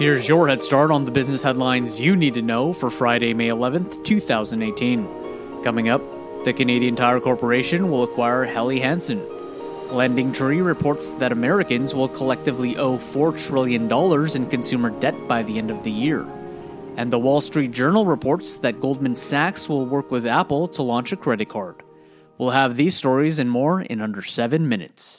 Here's your head start on the business headlines you need to know for Friday, May 11th, 2018. Coming up, the Canadian Tire Corporation will acquire Helly Hansen. LendingTree reports that Americans will collectively owe $4 trillion in consumer debt by the end of the year. And the Wall Street Journal reports that Goldman Sachs will work with Apple to launch a credit card. We'll have these stories and more in under seven minutes.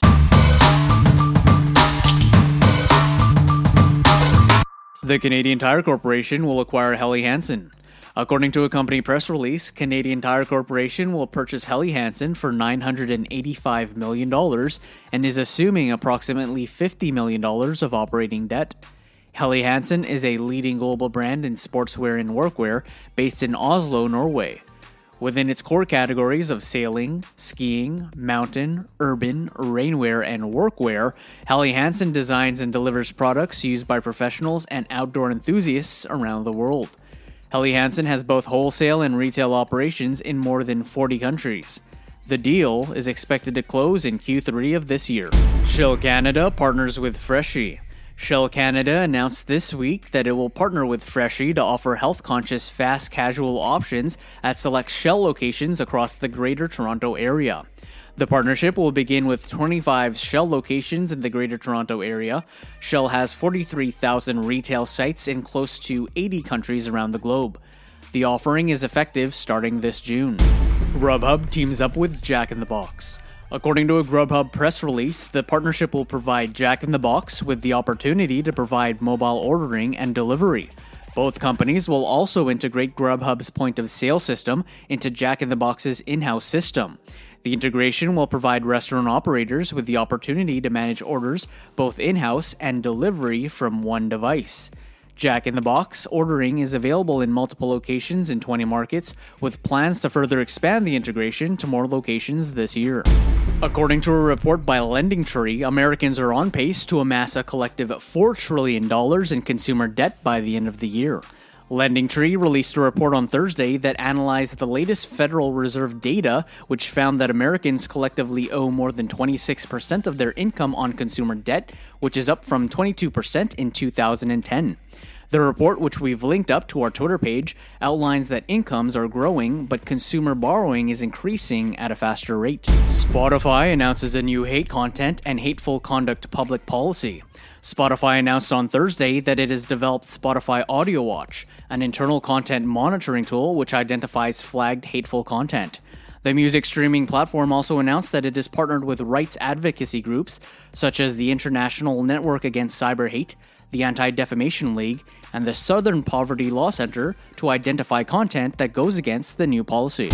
The Canadian Tire Corporation will acquire Helly Hansen. According to a company press release, Canadian Tire Corporation will purchase Helly Hansen for $985 million and is assuming approximately $50 million of operating debt. Helly Hansen is a leading global brand in sportswear and workwear based in Oslo, Norway. Within its core categories of sailing, skiing, mountain, urban, rainwear, and workwear, Helly Hansen designs and delivers products used by professionals and outdoor enthusiasts around the world. Helly Hansen has both wholesale and retail operations in more than 40 countries. The deal is expected to close in Q3 of this year. Shell Canada partners with Freshii. Shell Canada announced this week that it will partner with Freshii to offer health conscious fast casual options at select Shell locations across the Greater Toronto Area. The partnership will begin with 25 Shell locations in the Greater Toronto Area. Shell has 43,000 retail sites in close to 80 countries around the globe. The offering is effective starting this June. Grubhub teams up with Jack in the Box. According to a Grubhub press release, the partnership will provide Jack in the Box with the opportunity to provide mobile ordering and delivery. Both companies will also integrate Grubhub's point of sale system into Jack in the Box's in house system. The integration will provide restaurant operators with the opportunity to manage orders both in house and delivery from one device. Jack in the Box ordering is available in multiple locations in 20 markets, with plans to further expand the integration to more locations this year. According to a report by LendingTree, Americans are on pace to amass a collective $4 trillion in consumer debt by the end of the year. LendingTree released a report on Thursday that analyzed the latest Federal Reserve data, which found that Americans collectively owe more than 26% of their income on consumer debt, which is up from 22% in 2010. The report, which we've linked up to our Twitter page, outlines that incomes are growing, but consumer borrowing is increasing at a faster rate. Spotify announces a new hate content and hateful conduct public policy. Spotify announced on Thursday that it has developed Spotify Audio Watch, an internal content monitoring tool which identifies flagged hateful content. The music streaming platform also announced that it has partnered with rights advocacy groups such as the International Network Against Cyber Hate, the Anti Defamation League, and the Southern Poverty Law Center to identify content that goes against the new policy.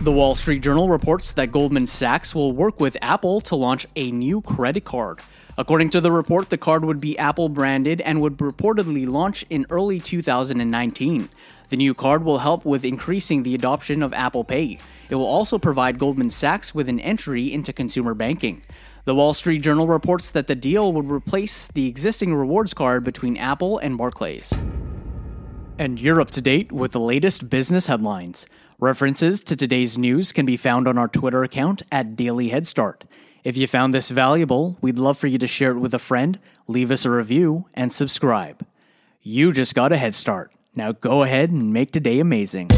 The Wall Street Journal reports that Goldman Sachs will work with Apple to launch a new credit card. According to the report, the card would be Apple branded and would reportedly launch in early 2019. The new card will help with increasing the adoption of Apple Pay. It will also provide Goldman Sachs with an entry into consumer banking. The Wall Street Journal reports that the deal would replace the existing rewards card between Apple and Barclays. And you're up to date with the latest business headlines. References to today's news can be found on our Twitter account at Daily Head Start. If you found this valuable, we'd love for you to share it with a friend, leave us a review, and subscribe. You just got a head start. Now go ahead and make today amazing.